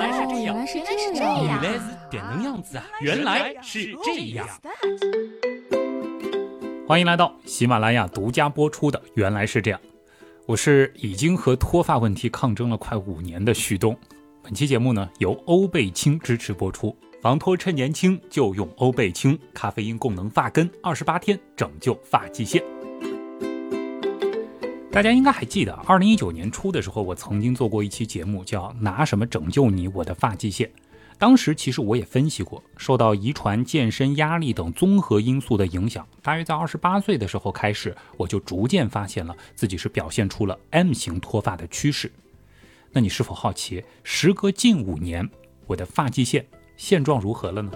来是这样，原来是原这样原来是点能样子啊！原来是这样。欢迎来到喜马拉雅独家播出的《原来是这样》，我是已经和脱发问题抗争了快五年的旭东。本期节目呢由欧贝清支持播出，防脱趁年轻就用欧贝清，咖啡因功能发根，二十八天拯救发际线。大家应该还记得，二零一九年初的时候，我曾经做过一期节目，叫《拿什么拯救你我的发际线》。当时其实我也分析过，受到遗传、健身、压力等综合因素的影响，大约在二十八岁的时候开始，我就逐渐发现了自己是表现出了 M 型脱发的趋势。那你是否好奇，时隔近五年，我的发际线现状如何了呢？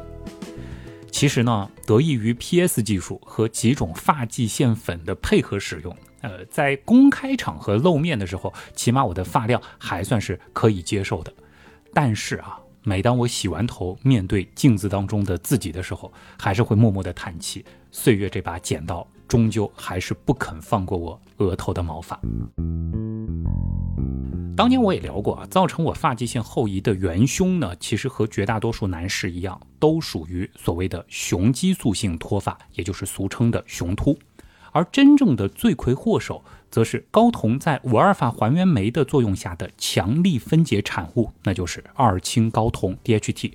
其实呢，得益于 PS 技术和几种发际线粉的配合使用，呃，在公开场合露面的时候，起码我的发量还算是可以接受的。但是啊。每当我洗完头，面对镜子当中的自己的时候，还是会默默的叹气。岁月这把剪刀，终究还是不肯放过我额头的毛发。当年我也聊过啊，造成我发际线后移的元凶呢，其实和绝大多数男士一样，都属于所谓的雄激素性脱发，也就是俗称的雄秃。而真正的罪魁祸首。则是睾酮在五二法还原酶的作用下的强力分解产物，那就是二氢睾酮 DHT。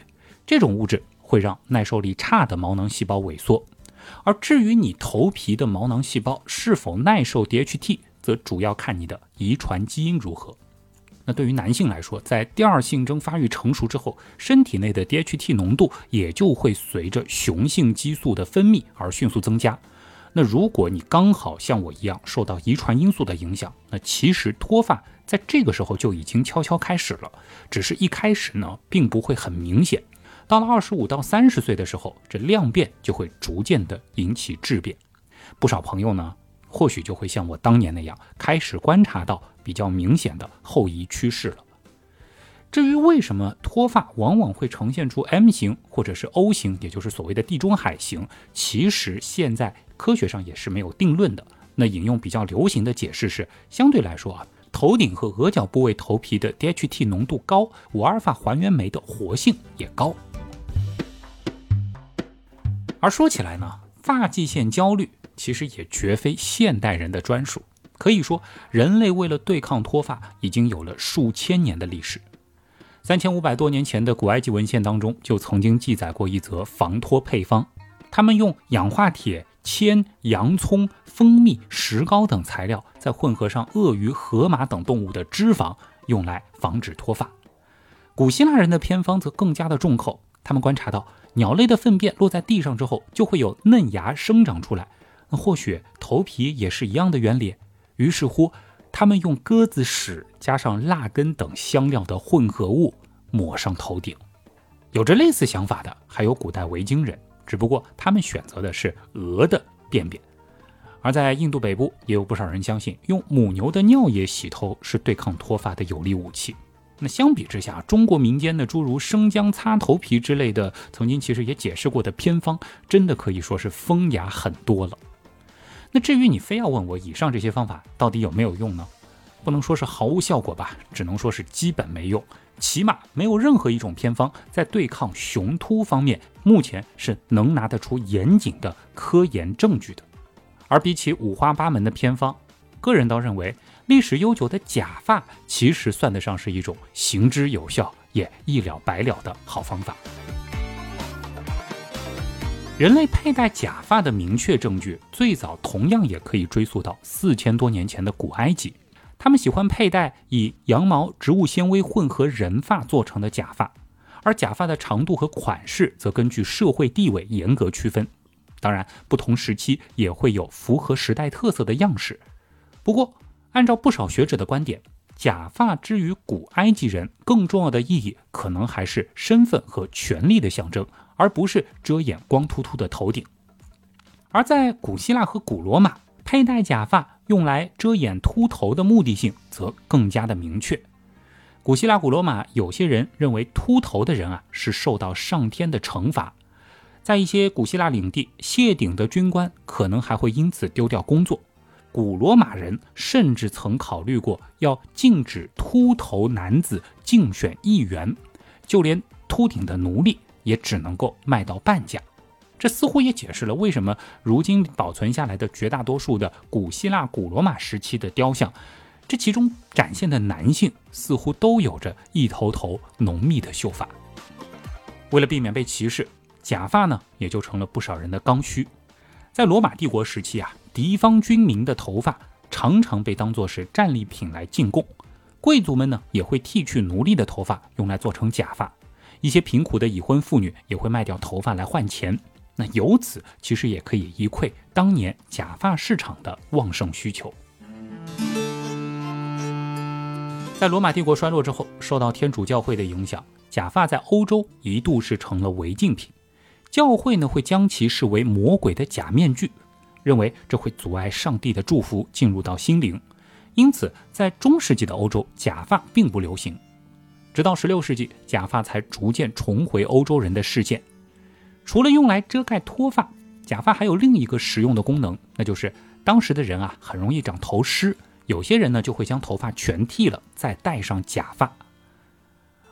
这种物质会让耐受力差的毛囊细胞萎缩。而至于你头皮的毛囊细胞是否耐受 DHT，则主要看你的遗传基因如何。那对于男性来说，在第二性征发育成熟之后，身体内的 DHT 浓度也就会随着雄性激素的分泌而迅速增加。那如果你刚好像我一样受到遗传因素的影响，那其实脱发在这个时候就已经悄悄开始了，只是一开始呢并不会很明显，到了二十五到三十岁的时候，这量变就会逐渐的引起质变。不少朋友呢，或许就会像我当年那样，开始观察到比较明显的后移趋势了。至于为什么脱发往往会呈现出 M 型或者是 O 型，也就是所谓的地中海型，其实现在。科学上也是没有定论的。那引用比较流行的解释是，相对来说啊，头顶和额角部位头皮的 DHT 浓度高，五阿尔法还原酶的活性也高。而说起来呢，发际线焦虑其实也绝非现代人的专属。可以说，人类为了对抗脱发，已经有了数千年的历史。三千五百多年前的古埃及文献当中，就曾经记载过一则防脱配方，他们用氧化铁。铅、洋葱、蜂蜜、石膏等材料，再混合上鳄鱼、河马等动物的脂肪，用来防止脱发。古希腊人的偏方则更加的重口，他们观察到鸟类的粪便落在地上之后，就会有嫩芽生长出来。那或许头皮也是一样的原理。于是乎，他们用鸽子屎加上辣根等香料的混合物抹上头顶。有着类似想法的，还有古代维京人。只不过他们选择的是鹅的便便，而在印度北部也有不少人相信用母牛的尿液洗头是对抗脱发的有力武器。那相比之下，中国民间的诸如生姜擦头皮之类的，曾经其实也解释过的偏方，真的可以说是风雅很多了。那至于你非要问我以上这些方法到底有没有用呢？不能说是毫无效果吧，只能说是基本没用。起码没有任何一种偏方在对抗雄秃方面，目前是能拿得出严谨的科研证据的。而比起五花八门的偏方，个人倒认为历史悠久的假发其实算得上是一种行之有效也一了百了的好方法。人类佩戴假发的明确证据，最早同样也可以追溯到四千多年前的古埃及。他们喜欢佩戴以羊毛、植物纤维混合人发做成的假发，而假发的长度和款式则根据社会地位严格区分。当然，不同时期也会有符合时代特色的样式。不过，按照不少学者的观点，假发之于古埃及人更重要的意义，可能还是身份和权力的象征，而不是遮掩光秃秃的头顶。而在古希腊和古罗马，佩戴假发。用来遮掩秃头的目的性则更加的明确。古希腊、古罗马，有些人认为秃头的人啊是受到上天的惩罚。在一些古希腊领地，谢顶的军官可能还会因此丢掉工作。古罗马人甚至曾考虑过要禁止秃头男子竞选议员，就连秃顶的奴隶也只能够卖到半价。这似乎也解释了为什么如今保存下来的绝大多数的古希腊、古罗马时期的雕像，这其中展现的男性似乎都有着一头头浓密的秀发。为了避免被歧视，假发呢也就成了不少人的刚需。在罗马帝国时期啊，敌方军民的头发常常被当作是战利品来进贡，贵族们呢也会剃去奴隶的头发用来做成假发，一些贫苦的已婚妇女也会卖掉头发来换钱。那由此其实也可以一窥当年假发市场的旺盛需求。在罗马帝国衰落之后，受到天主教会的影响，假发在欧洲一度是成了违禁品。教会呢会将其视为魔鬼的假面具，认为这会阻碍上帝的祝福进入到心灵。因此，在中世纪的欧洲，假发并不流行。直到16世纪，假发才逐渐重回欧洲人的视线。除了用来遮盖脱发，假发还有另一个实用的功能，那就是当时的人啊很容易长头虱，有些人呢就会将头发全剃了，再戴上假发。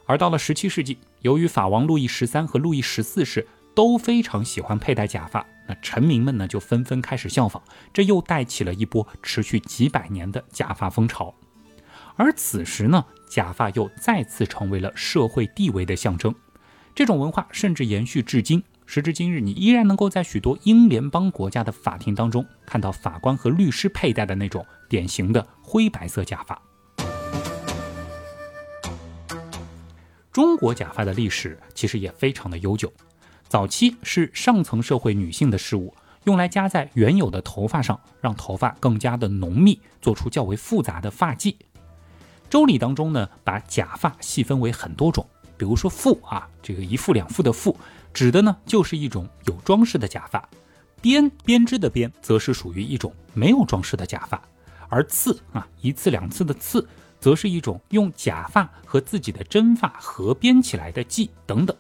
而到了十七世纪，由于法王路易十三和路易十四世都非常喜欢佩戴假发，那臣民们呢就纷纷开始效仿，这又带起了一波持续几百年的假发风潮。而此时呢，假发又再次成为了社会地位的象征，这种文化甚至延续至今。时至今日，你依然能够在许多英联邦国家的法庭当中看到法官和律师佩戴的那种典型的灰白色假发。中国假发的历史其实也非常的悠久，早期是上层社会女性的事物，用来夹在原有的头发上，让头发更加的浓密，做出较为复杂的发髻。周礼当中呢，把假发细分为很多种，比如说副啊，这个一副两副的副。指的呢，就是一种有装饰的假发，编编织的编，则是属于一种没有装饰的假发，而刺啊，一次两次的刺，则是一种用假发和自己的真发合编起来的髻等等。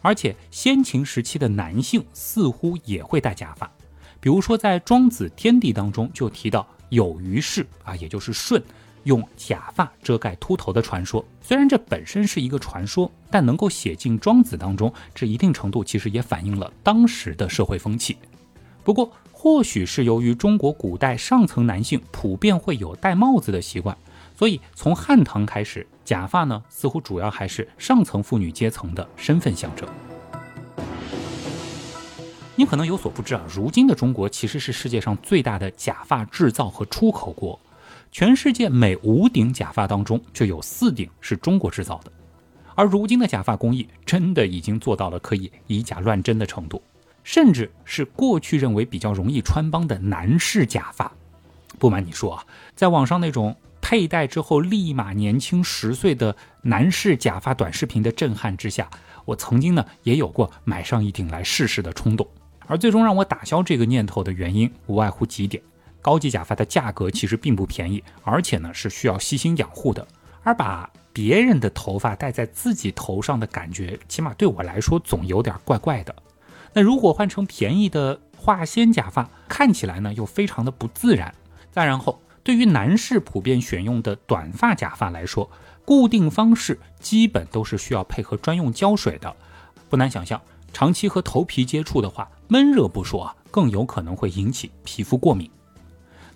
而且先秦时期的男性似乎也会戴假发，比如说在《庄子·天地》当中就提到有于氏啊，也就是舜。用假发遮盖秃头的传说，虽然这本身是一个传说，但能够写进《庄子》当中，这一定程度其实也反映了当时的社会风气。不过，或许是由于中国古代上层男性普遍会有戴帽子的习惯，所以从汉唐开始，假发呢似乎主要还是上层妇女阶层的身份象征。你可能有所不知啊，如今的中国其实是世界上最大的假发制造和出口国。全世界每五顶假发当中就有四顶是中国制造的，而如今的假发工艺真的已经做到了可以以假乱真的程度，甚至是过去认为比较容易穿帮的男士假发。不瞒你说啊，在网上那种佩戴之后立马年轻十岁的男士假发短视频的震撼之下，我曾经呢也有过买上一顶来试试的冲动，而最终让我打消这个念头的原因无外乎几点。高级假发的价格其实并不便宜，而且呢是需要细心养护的。而把别人的头发戴在自己头上的感觉，起码对我来说总有点怪怪的。那如果换成便宜的化纤假发，看起来呢又非常的不自然。再然后，对于男士普遍选用的短发假发来说，固定方式基本都是需要配合专用胶水的。不难想象，长期和头皮接触的话，闷热不说啊，更有可能会引起皮肤过敏。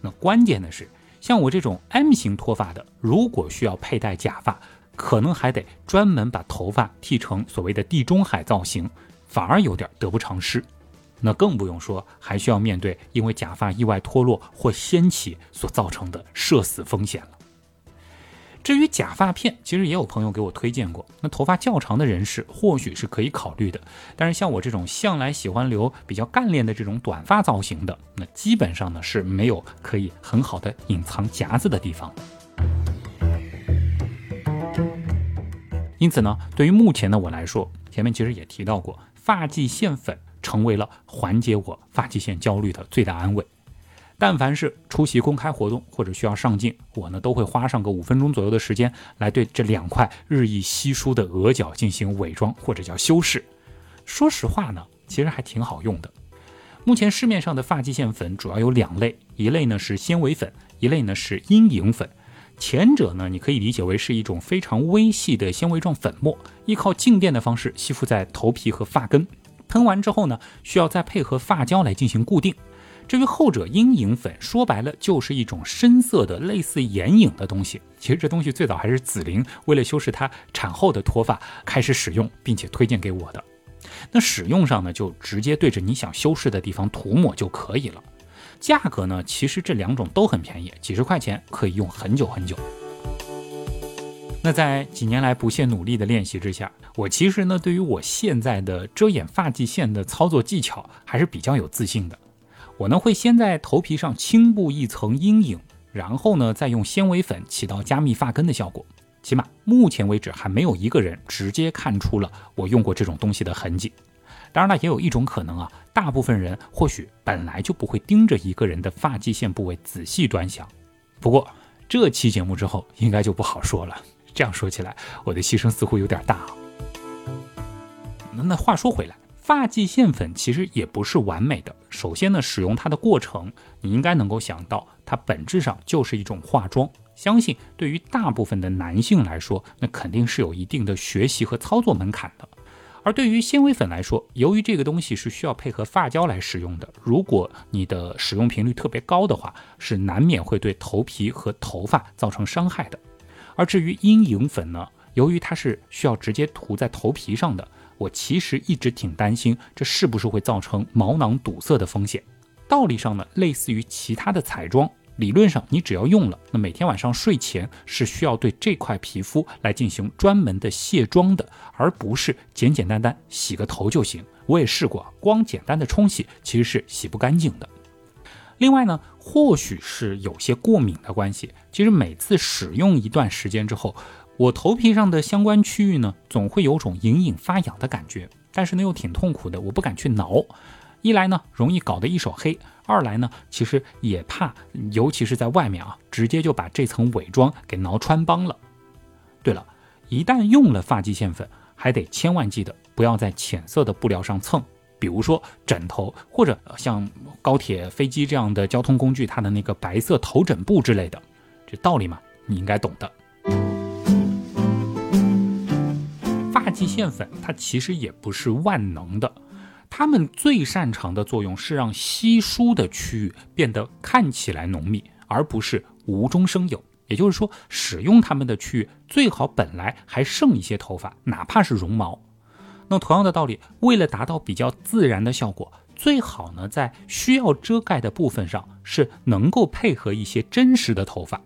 那关键的是，像我这种 M 型脱发的，如果需要佩戴假发，可能还得专门把头发剃成所谓的地中海造型，反而有点得不偿失。那更不用说，还需要面对因为假发意外脱落或掀起所造成的社死风险了。至于假发片，其实也有朋友给我推荐过。那头发较长的人士或许是可以考虑的，但是像我这种向来喜欢留比较干练的这种短发造型的，那基本上呢是没有可以很好的隐藏夹子的地方。因此呢，对于目前的我来说，前面其实也提到过，发际线粉成为了缓解我发际线焦虑的最大安慰。但凡是出席公开活动或者需要上镜，我呢都会花上个五分钟左右的时间来对这两块日益稀疏的额角进行伪装或者叫修饰。说实话呢，其实还挺好用的。目前市面上的发际线粉主要有两类，一类呢是纤维粉，一类呢是阴影粉。前者呢，你可以理解为是一种非常微细的纤维状粉末，依靠静电的方式吸附在头皮和发根，喷完之后呢，需要再配合发胶来进行固定。至于后者阴影粉，说白了就是一种深色的类似眼影的东西。其实这东西最早还是紫菱为了修饰她产后的脱发开始使用，并且推荐给我的。那使用上呢，就直接对着你想修饰的地方涂抹就可以了。价格呢，其实这两种都很便宜，几十块钱可以用很久很久。那在几年来不懈努力的练习之下，我其实呢，对于我现在的遮掩发际线的操作技巧还是比较有自信的。我呢会先在头皮上轻布一层阴影，然后呢再用纤维粉起到加密发根的效果。起码目前为止还没有一个人直接看出了我用过这种东西的痕迹。当然了，也有一种可能啊，大部分人或许本来就不会盯着一个人的发际线部位仔细端详。不过这期节目之后应该就不好说了。这样说起来，我的牺牲似乎有点大啊。那那话说回来。发际线粉其实也不是完美的。首先呢，使用它的过程，你应该能够想到，它本质上就是一种化妆。相信对于大部分的男性来说，那肯定是有一定的学习和操作门槛的。而对于纤维粉来说，由于这个东西是需要配合发胶来使用的，如果你的使用频率特别高的话，是难免会对头皮和头发造成伤害的。而至于阴影粉呢，由于它是需要直接涂在头皮上的。我其实一直挺担心，这是不是会造成毛囊堵塞的风险？道理上呢，类似于其他的彩妆，理论上你只要用了，那每天晚上睡前是需要对这块皮肤来进行专门的卸妆的，而不是简简单单洗个头就行。我也试过，光简单的冲洗其实是洗不干净的。另外呢，或许是有些过敏的关系，其实每次使用一段时间之后。我头皮上的相关区域呢，总会有种隐隐发痒的感觉，但是呢又挺痛苦的，我不敢去挠。一来呢容易搞得一手黑，二来呢其实也怕，尤其是在外面啊，直接就把这层伪装给挠穿帮了。对了，一旦用了发际线粉，还得千万记得不要在浅色的布料上蹭，比如说枕头或者像高铁、飞机这样的交通工具，它的那个白色头枕布之类的，这道理嘛，你应该懂的。发际线粉它其实也不是万能的，它们最擅长的作用是让稀疏的区域变得看起来浓密，而不是无中生有。也就是说，使用它们的区域最好本来还剩一些头发，哪怕是绒毛。那同样的道理，为了达到比较自然的效果，最好呢在需要遮盖的部分上是能够配合一些真实的头发。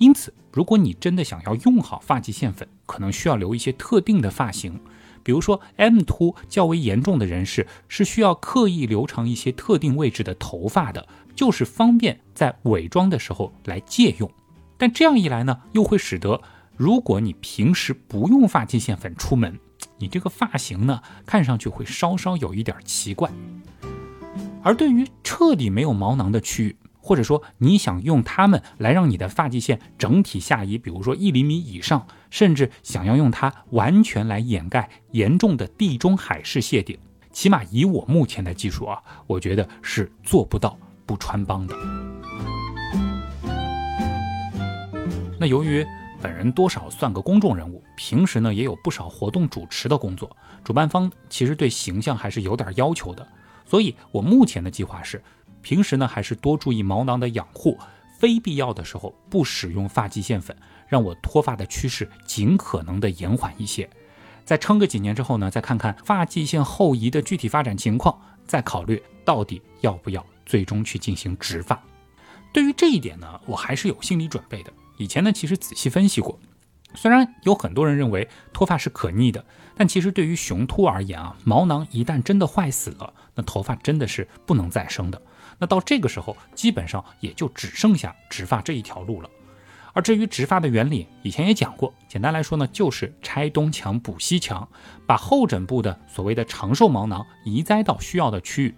因此，如果你真的想要用好发际线粉，可能需要留一些特定的发型，比如说 M 秃较为严重的人士是需要刻意留长一些特定位置的头发的，就是方便在伪装的时候来借用。但这样一来呢，又会使得如果你平时不用发际线粉出门，你这个发型呢看上去会稍稍有一点奇怪。而对于彻底没有毛囊的区域，或者说你想用它们来让你的发际线整体下移，比如说一厘米以上，甚至想要用它完全来掩盖严重的地中海式谢顶，起码以我目前的技术啊，我觉得是做不到不穿帮的。那由于本人多少算个公众人物，平时呢也有不少活动主持的工作，主办方其实对形象还是有点要求的，所以我目前的计划是。平时呢，还是多注意毛囊的养护，非必要的时候不使用发际线粉，让我脱发的趋势尽可能的延缓一些。再撑个几年之后呢，再看看发际线后移的具体发展情况，再考虑到底要不要最终去进行植发。对于这一点呢，我还是有心理准备的。以前呢，其实仔细分析过，虽然有很多人认为脱发是可逆的，但其实对于雄秃而言啊，毛囊一旦真的坏死了，那头发真的是不能再生的。那到这个时候，基本上也就只剩下植发这一条路了。而至于植发的原理，以前也讲过，简单来说呢，就是拆东墙补西墙，把后枕部的所谓的长寿毛囊移栽到需要的区域。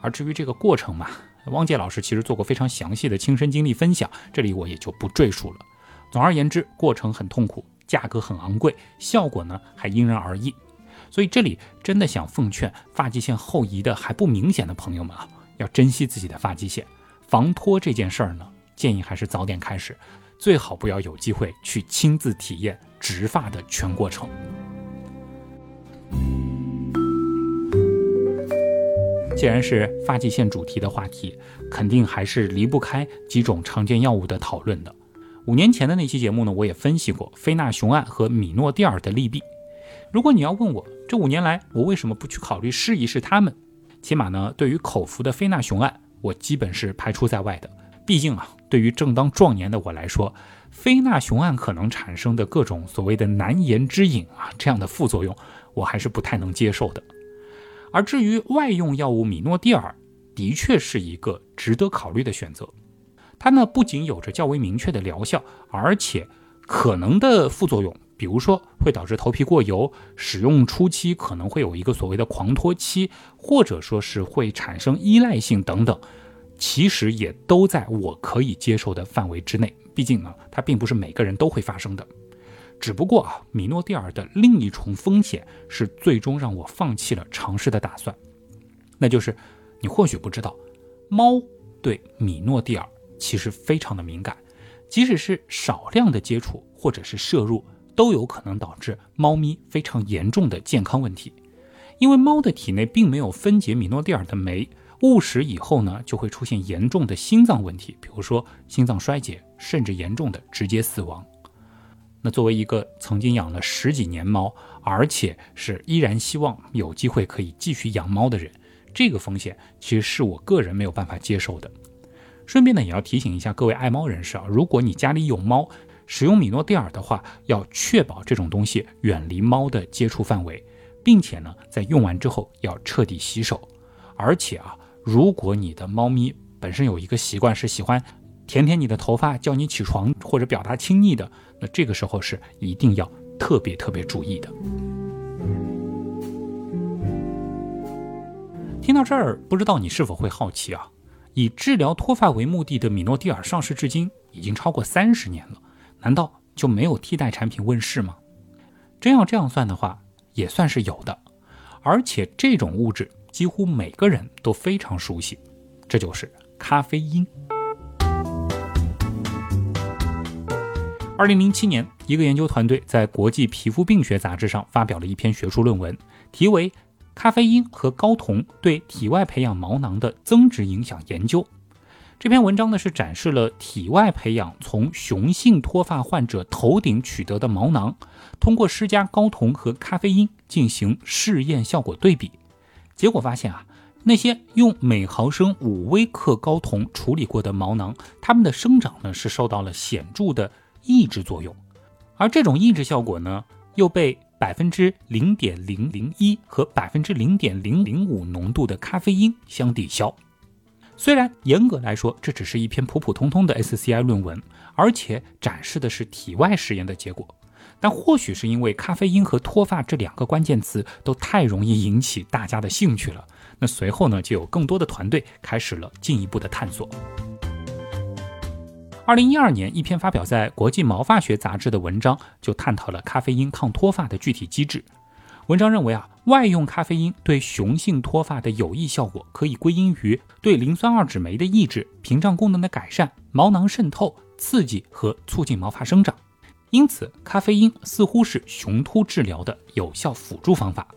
而至于这个过程嘛，汪杰老师其实做过非常详细的亲身经历分享，这里我也就不赘述了。总而言之，过程很痛苦，价格很昂贵，效果呢还因人而异。所以这里真的想奉劝发际线后移的还不明显的朋友们啊。要珍惜自己的发际线，防脱这件事儿呢，建议还是早点开始。最好不要有机会去亲自体验植发的全过程。既然是发际线主题的话题，肯定还是离不开几种常见药物的讨论的。五年前的那期节目呢，我也分析过非那雄胺和米诺地尔的利弊。如果你要问我这五年来我为什么不去考虑试一试它们，起码呢，对于口服的非那雄胺，我基本是排除在外的。毕竟啊，对于正当壮年的我来说，非那雄胺可能产生的各种所谓的难言之隐啊，这样的副作用，我还是不太能接受的。而至于外用药物米诺地尔，的确是一个值得考虑的选择。它呢不仅有着较为明确的疗效，而且可能的副作用，比如说会导致头皮过油，使用初期可能会有一个所谓的狂脱期，或者说是会产生依赖性等等，其实也都在我可以接受的范围之内。毕竟呢，它并不是每个人都会发生的。只不过啊，米诺地尔的另一重风险是最终让我放弃了尝试的打算，那就是你或许不知道，猫对米诺地尔其实非常的敏感，即使是少量的接触或者是摄入，都有可能导致猫咪非常严重的健康问题。因为猫的体内并没有分解米诺地尔的酶，误食以后呢，就会出现严重的心脏问题，比如说心脏衰竭，甚至严重的直接死亡。那作为一个曾经养了十几年猫，而且是依然希望有机会可以继续养猫的人，这个风险其实是我个人没有办法接受的。顺便呢，也要提醒一下各位爱猫人士啊，如果你家里有猫，使用米诺地尔的话，要确保这种东西远离猫的接触范围，并且呢，在用完之后要彻底洗手。而且啊，如果你的猫咪本身有一个习惯是喜欢舔舔你的头发、叫你起床或者表达亲昵的。那这个时候是一定要特别特别注意的。听到这儿，不知道你是否会好奇啊？以治疗脱发为目的的米诺地尔上市至今已经超过三十年了，难道就没有替代产品问世吗？真要这样算的话，也算是有的。而且这种物质几乎每个人都非常熟悉，这就是咖啡因。二零零七年，一个研究团队在国际皮肤病学杂志上发表了一篇学术论文，题为《咖啡因和睾酮对体外培养毛囊的增殖影响研究》。这篇文章呢是展示了体外培养从雄性脱发患者头顶取得的毛囊，通过施加睾酮和咖啡因进行试验效果对比。结果发现啊，那些用每毫升五微克睾酮处理过的毛囊，它们的生长呢是受到了显著的。抑制作用，而这种抑制效果呢，又被百分之零点零零一和百分之零点零零五浓度的咖啡因相抵消。虽然严格来说，这只是一篇普普通通的 SCI 论文，而且展示的是体外实验的结果，但或许是因为咖啡因和脱发这两个关键词都太容易引起大家的兴趣了，那随后呢，就有更多的团队开始了进一步的探索。二零一二年，一篇发表在《国际毛发学杂志》的文章就探讨了咖啡因抗脱发的具体机制。文章认为啊，外用咖啡因对雄性脱发的有益效果可以归因于对磷酸二酯酶的抑制、屏障功能的改善、毛囊渗透、刺激和促进毛发生长。因此，咖啡因似乎是雄秃治疗的有效辅助方法。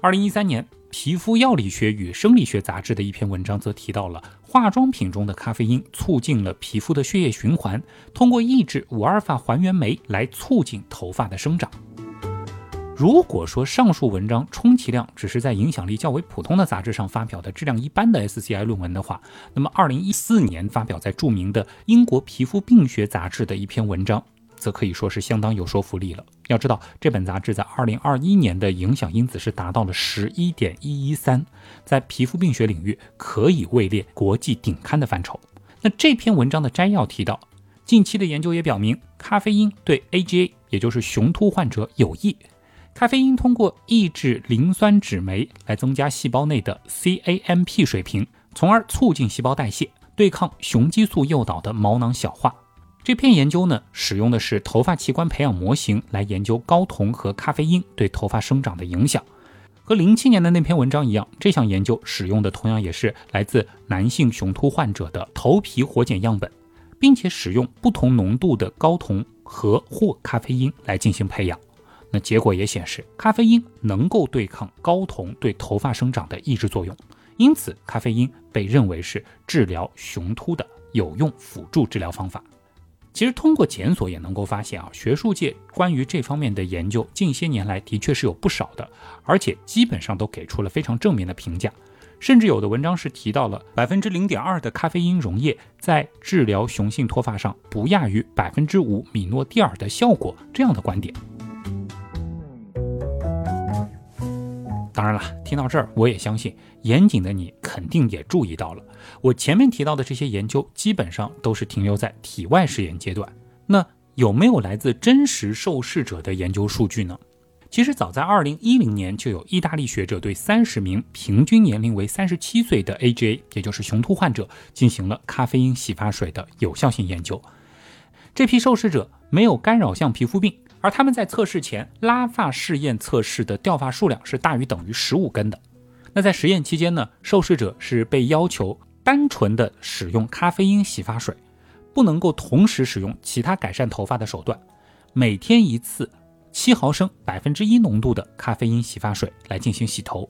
二零一三年。皮肤药理学与生理学杂志的一篇文章则提到了化妆品中的咖啡因促进了皮肤的血液循环，通过抑制五阿尔法还原酶来促进头发的生长。如果说上述文章充其量只是在影响力较为普通的杂志上发表的质量一般的 SCI 论文的话，那么二零一四年发表在著名的英国皮肤病学杂志的一篇文章。则可以说是相当有说服力了。要知道，这本杂志在二零二一年的影响因子是达到了十一点一一三，在皮肤病学领域可以位列国际顶刊的范畴。那这篇文章的摘要提到，近期的研究也表明，咖啡因对 AGA，也就是雄秃患者有益。咖啡因通过抑制磷酸酯酶来增加细胞内的 CAMP 水平，从而促进细胞代谢，对抗雄激素诱导的毛囊小化。这篇研究呢，使用的是头发器官培养模型来研究睾酮和咖啡因对头发生长的影响。和零七年的那篇文章一样，这项研究使用的同样也是来自男性雄秃患者的头皮活检样本，并且使用不同浓度的睾酮和或咖啡因来进行培养。那结果也显示，咖啡因能够对抗睾酮对头发生长的抑制作用，因此咖啡因被认为是治疗雄秃的有用辅助治疗方法。其实通过检索也能够发现啊，学术界关于这方面的研究近些年来的确是有不少的，而且基本上都给出了非常正面的评价。甚至有的文章是提到了百分之零点二的咖啡因溶液在治疗雄性脱发上不亚于百分之五米诺地尔的效果这样的观点。当然了，听到这儿，我也相信严谨的你肯定也注意到了，我前面提到的这些研究基本上都是停留在体外实验阶段。那有没有来自真实受试者的研究数据呢？其实早在二零一零年，就有意大利学者对三十名平均年龄为三十七岁的 AGA，也就是雄秃患者，进行了咖啡因洗发水的有效性研究。这批受试者没有干扰性皮肤病。而他们在测试前拉发试验测试的掉发数量是大于等于十五根的。那在实验期间呢，受试者是被要求单纯的使用咖啡因洗发水，不能够同时使用其他改善头发的手段。每天一次七毫升百分之一浓度的咖啡因洗发水来进行洗头，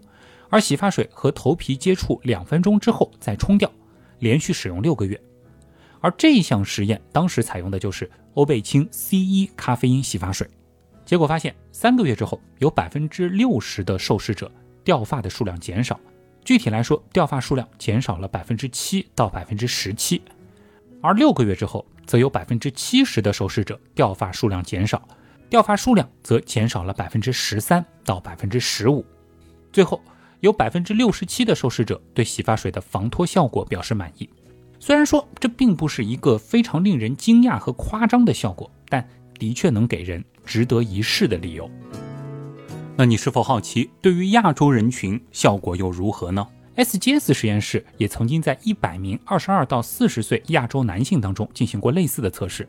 而洗发水和头皮接触两分钟之后再冲掉，连续使用六个月。而这项实验当时采用的就是欧贝清 C 一咖啡因洗发水，结果发现三个月之后，有百分之六十的受试者掉发的数量减少，具体来说，掉发数量减少了百分之七到百分之十七，而六个月之后，则有百分之七十的受试者掉发数量减少，掉发数量则减少了百分之十三到百分之十五，最后有百分之六十七的受试者对洗发水的防脱效果表示满意。虽然说这并不是一个非常令人惊讶和夸张的效果，但的确能给人值得一试的理由。那你是否好奇，对于亚洲人群效果又如何呢？SGS 实验室也曾经在一百名二十二到四十岁亚洲男性当中进行过类似的测试，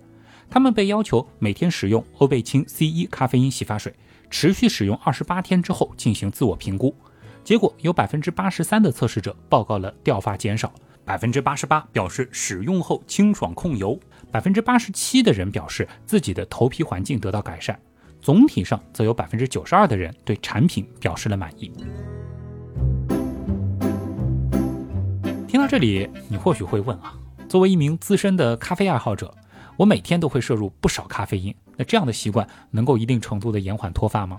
他们被要求每天使用欧贝清 C 一咖啡因洗发水，持续使用二十八天之后进行自我评估，结果有百分之八十三的测试者报告了掉发减少。百分之八十八表示使用后清爽控油，百分之八十七的人表示自己的头皮环境得到改善，总体上则有百分之九十二的人对产品表示了满意。听到这里，你或许会问啊，作为一名资深的咖啡爱好者，我每天都会摄入不少咖啡因，那这样的习惯能够一定程度的延缓脱发吗？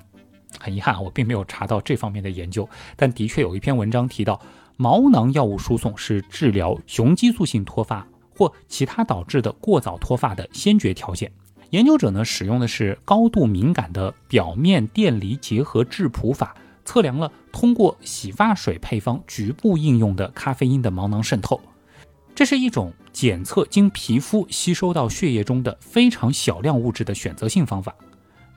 很遗憾，我并没有查到这方面的研究，但的确有一篇文章提到。毛囊药物输送是治疗雄激素性脱发或其他导致的过早脱发的先决条件。研究者呢使用的是高度敏感的表面电离结合质谱法，测量了通过洗发水配方局部应用的咖啡因的毛囊渗透。这是一种检测经皮肤吸收到血液中的非常小量物质的选择性方法。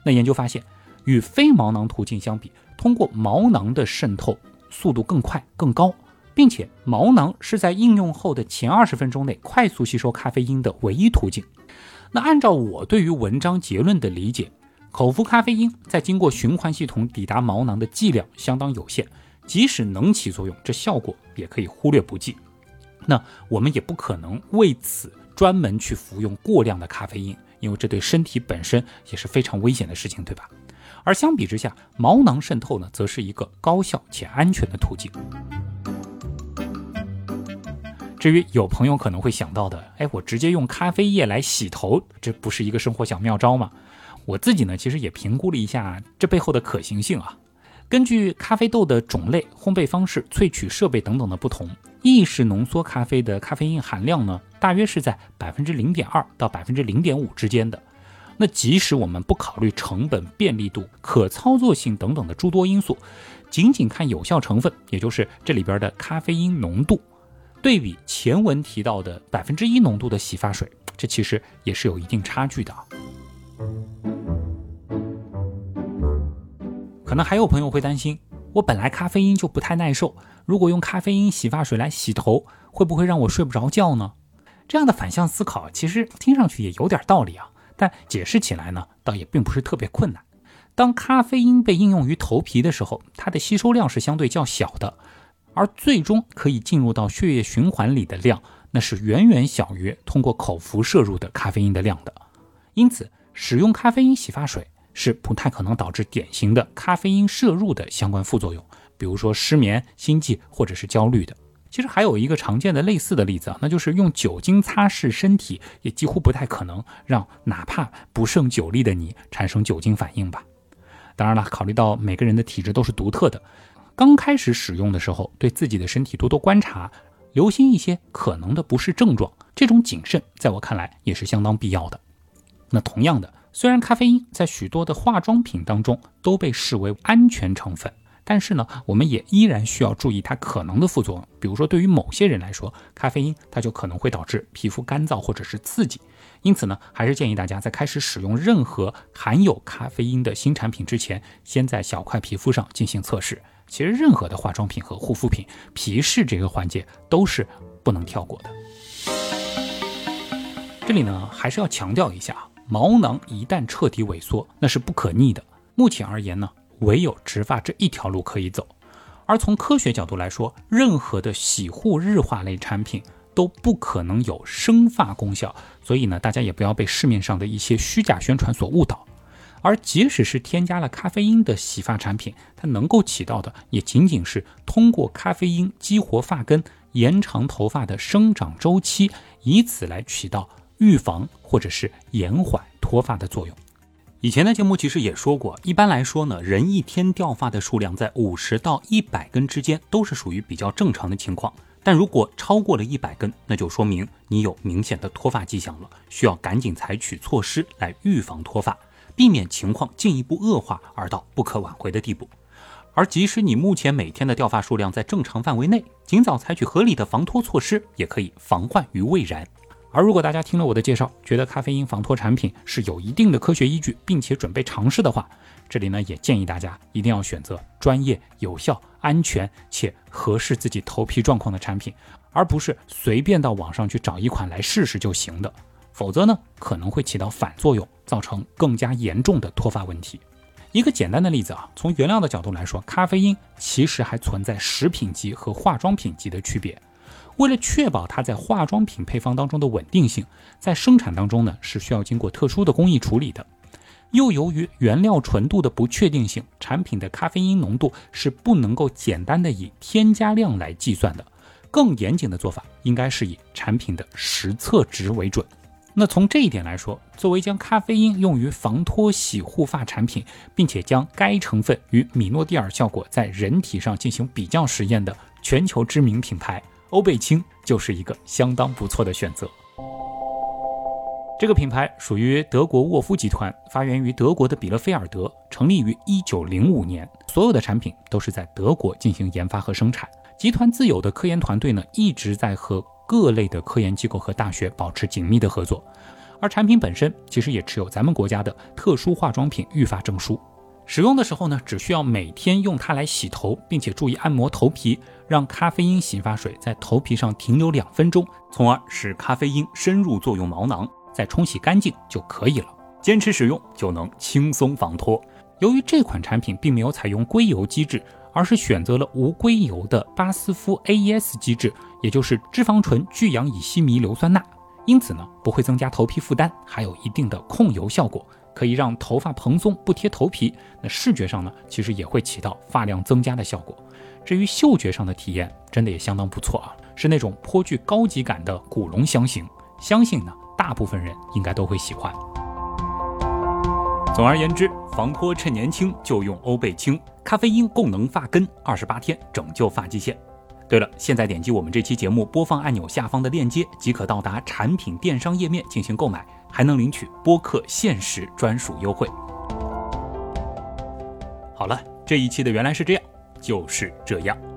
那研究发现，与非毛囊途径相比，通过毛囊的渗透速度更快更高。并且毛囊是在应用后的前二十分钟内快速吸收咖啡因的唯一途径。那按照我对于文章结论的理解，口服咖啡因在经过循环系统抵达毛囊的剂量相当有限，即使能起作用，这效果也可以忽略不计。那我们也不可能为此专门去服用过量的咖啡因，因为这对身体本身也是非常危险的事情，对吧？而相比之下，毛囊渗透呢，则是一个高效且安全的途径。至于有朋友可能会想到的，哎，我直接用咖啡液来洗头，这不是一个生活小妙招吗？我自己呢，其实也评估了一下这背后的可行性啊。根据咖啡豆的种类、烘焙方式、萃取设备等等的不同，意式浓缩咖啡的咖啡因含量呢，大约是在百分之零点二到百分之零点五之间的。那即使我们不考虑成本、便利度、可操作性等等的诸多因素，仅仅看有效成分，也就是这里边的咖啡因浓度。对比前文提到的百分之一浓度的洗发水，这其实也是有一定差距的。可能还有朋友会担心，我本来咖啡因就不太耐受，如果用咖啡因洗发水来洗头，会不会让我睡不着觉呢？这样的反向思考其实听上去也有点道理啊，但解释起来呢，倒也并不是特别困难。当咖啡因被应用于头皮的时候，它的吸收量是相对较小的。而最终可以进入到血液循环里的量，那是远远小于通过口服摄入的咖啡因的量的。因此，使用咖啡因洗发水是不太可能导致典型的咖啡因摄入的相关副作用，比如说失眠、心悸或者是焦虑的。其实还有一个常见的类似的例子啊，那就是用酒精擦拭身体，也几乎不太可能让哪怕不胜酒力的你产生酒精反应吧。当然了，考虑到每个人的体质都是独特的，刚开始使用的时候，对自己的身体多多观察，留心一些可能的不适症状，这种谨慎在我看来也是相当必要的。那同样的，虽然咖啡因在许多的化妆品当中都被视为安全成分。但是呢，我们也依然需要注意它可能的副作用。比如说，对于某些人来说，咖啡因它就可能会导致皮肤干燥或者是刺激。因此呢，还是建议大家在开始使用任何含有咖啡因的新产品之前，先在小块皮肤上进行测试。其实，任何的化妆品和护肤品，皮试这个环节都是不能跳过的。这里呢，还是要强调一下，毛囊一旦彻底萎缩，那是不可逆的。目前而言呢。唯有植发这一条路可以走，而从科学角度来说，任何的洗护日化类产品都不可能有生发功效，所以呢，大家也不要被市面上的一些虚假宣传所误导。而即使是添加了咖啡因的洗发产品，它能够起到的也仅仅是通过咖啡因激活发根，延长头发的生长周期，以此来起到预防或者是延缓脱发的作用。以前的节目其实也说过，一般来说呢，人一天掉发的数量在五十到一百根之间，都是属于比较正常的情况。但如果超过了一百根，那就说明你有明显的脱发迹象了，需要赶紧采取措施来预防脱发，避免情况进一步恶化而到不可挽回的地步。而即使你目前每天的掉发数量在正常范围内，尽早采取合理的防脱措施，也可以防患于未然。而如果大家听了我的介绍，觉得咖啡因防脱产品是有一定的科学依据，并且准备尝试的话，这里呢也建议大家一定要选择专业、有效、安全且合适自己头皮状况的产品，而不是随便到网上去找一款来试试就行的。否则呢，可能会起到反作用，造成更加严重的脱发问题。一个简单的例子啊，从原料的角度来说，咖啡因其实还存在食品级和化妆品级的区别。为了确保它在化妆品配方当中的稳定性，在生产当中呢是需要经过特殊的工艺处理的。又由于原料纯度的不确定性，产品的咖啡因浓度是不能够简单的以添加量来计算的。更严谨的做法应该是以产品的实测值为准。那从这一点来说，作为将咖啡因用于防脱洗护发产品，并且将该成分与米诺地尔效果在人体上进行比较实验的全球知名品牌。欧贝清就是一个相当不错的选择。这个品牌属于德国沃夫集团，发源于德国的比勒菲尔德，成立于一九零五年，所有的产品都是在德国进行研发和生产。集团自有的科研团队呢，一直在和各类的科研机构和大学保持紧密的合作，而产品本身其实也持有咱们国家的特殊化妆品预发证书。使用的时候呢，只需要每天用它来洗头，并且注意按摩头皮，让咖啡因洗发水在头皮上停留两分钟，从而使咖啡因深入作用毛囊，再冲洗干净就可以了。坚持使用就能轻松防脱。由于这款产品并没有采用硅油机制，而是选择了无硅油的巴斯夫 AES 机制，也就是脂肪醇聚氧乙烯醚硫酸钠，因此呢不会增加头皮负担，还有一定的控油效果。可以让头发蓬松不贴头皮，那视觉上呢，其实也会起到发量增加的效果。至于嗅觉上的体验，真的也相当不错啊，是那种颇具高级感的古龙香型，相信呢，大部分人应该都会喜欢。总而言之，防脱趁年轻就用欧贝清咖啡因供能发根，二十八天拯救发际线。对了，现在点击我们这期节目播放按钮下方的链接，即可到达产品电商页面进行购买。还能领取播客限时专属优惠。好了，这一期的原来是这样，就是这样。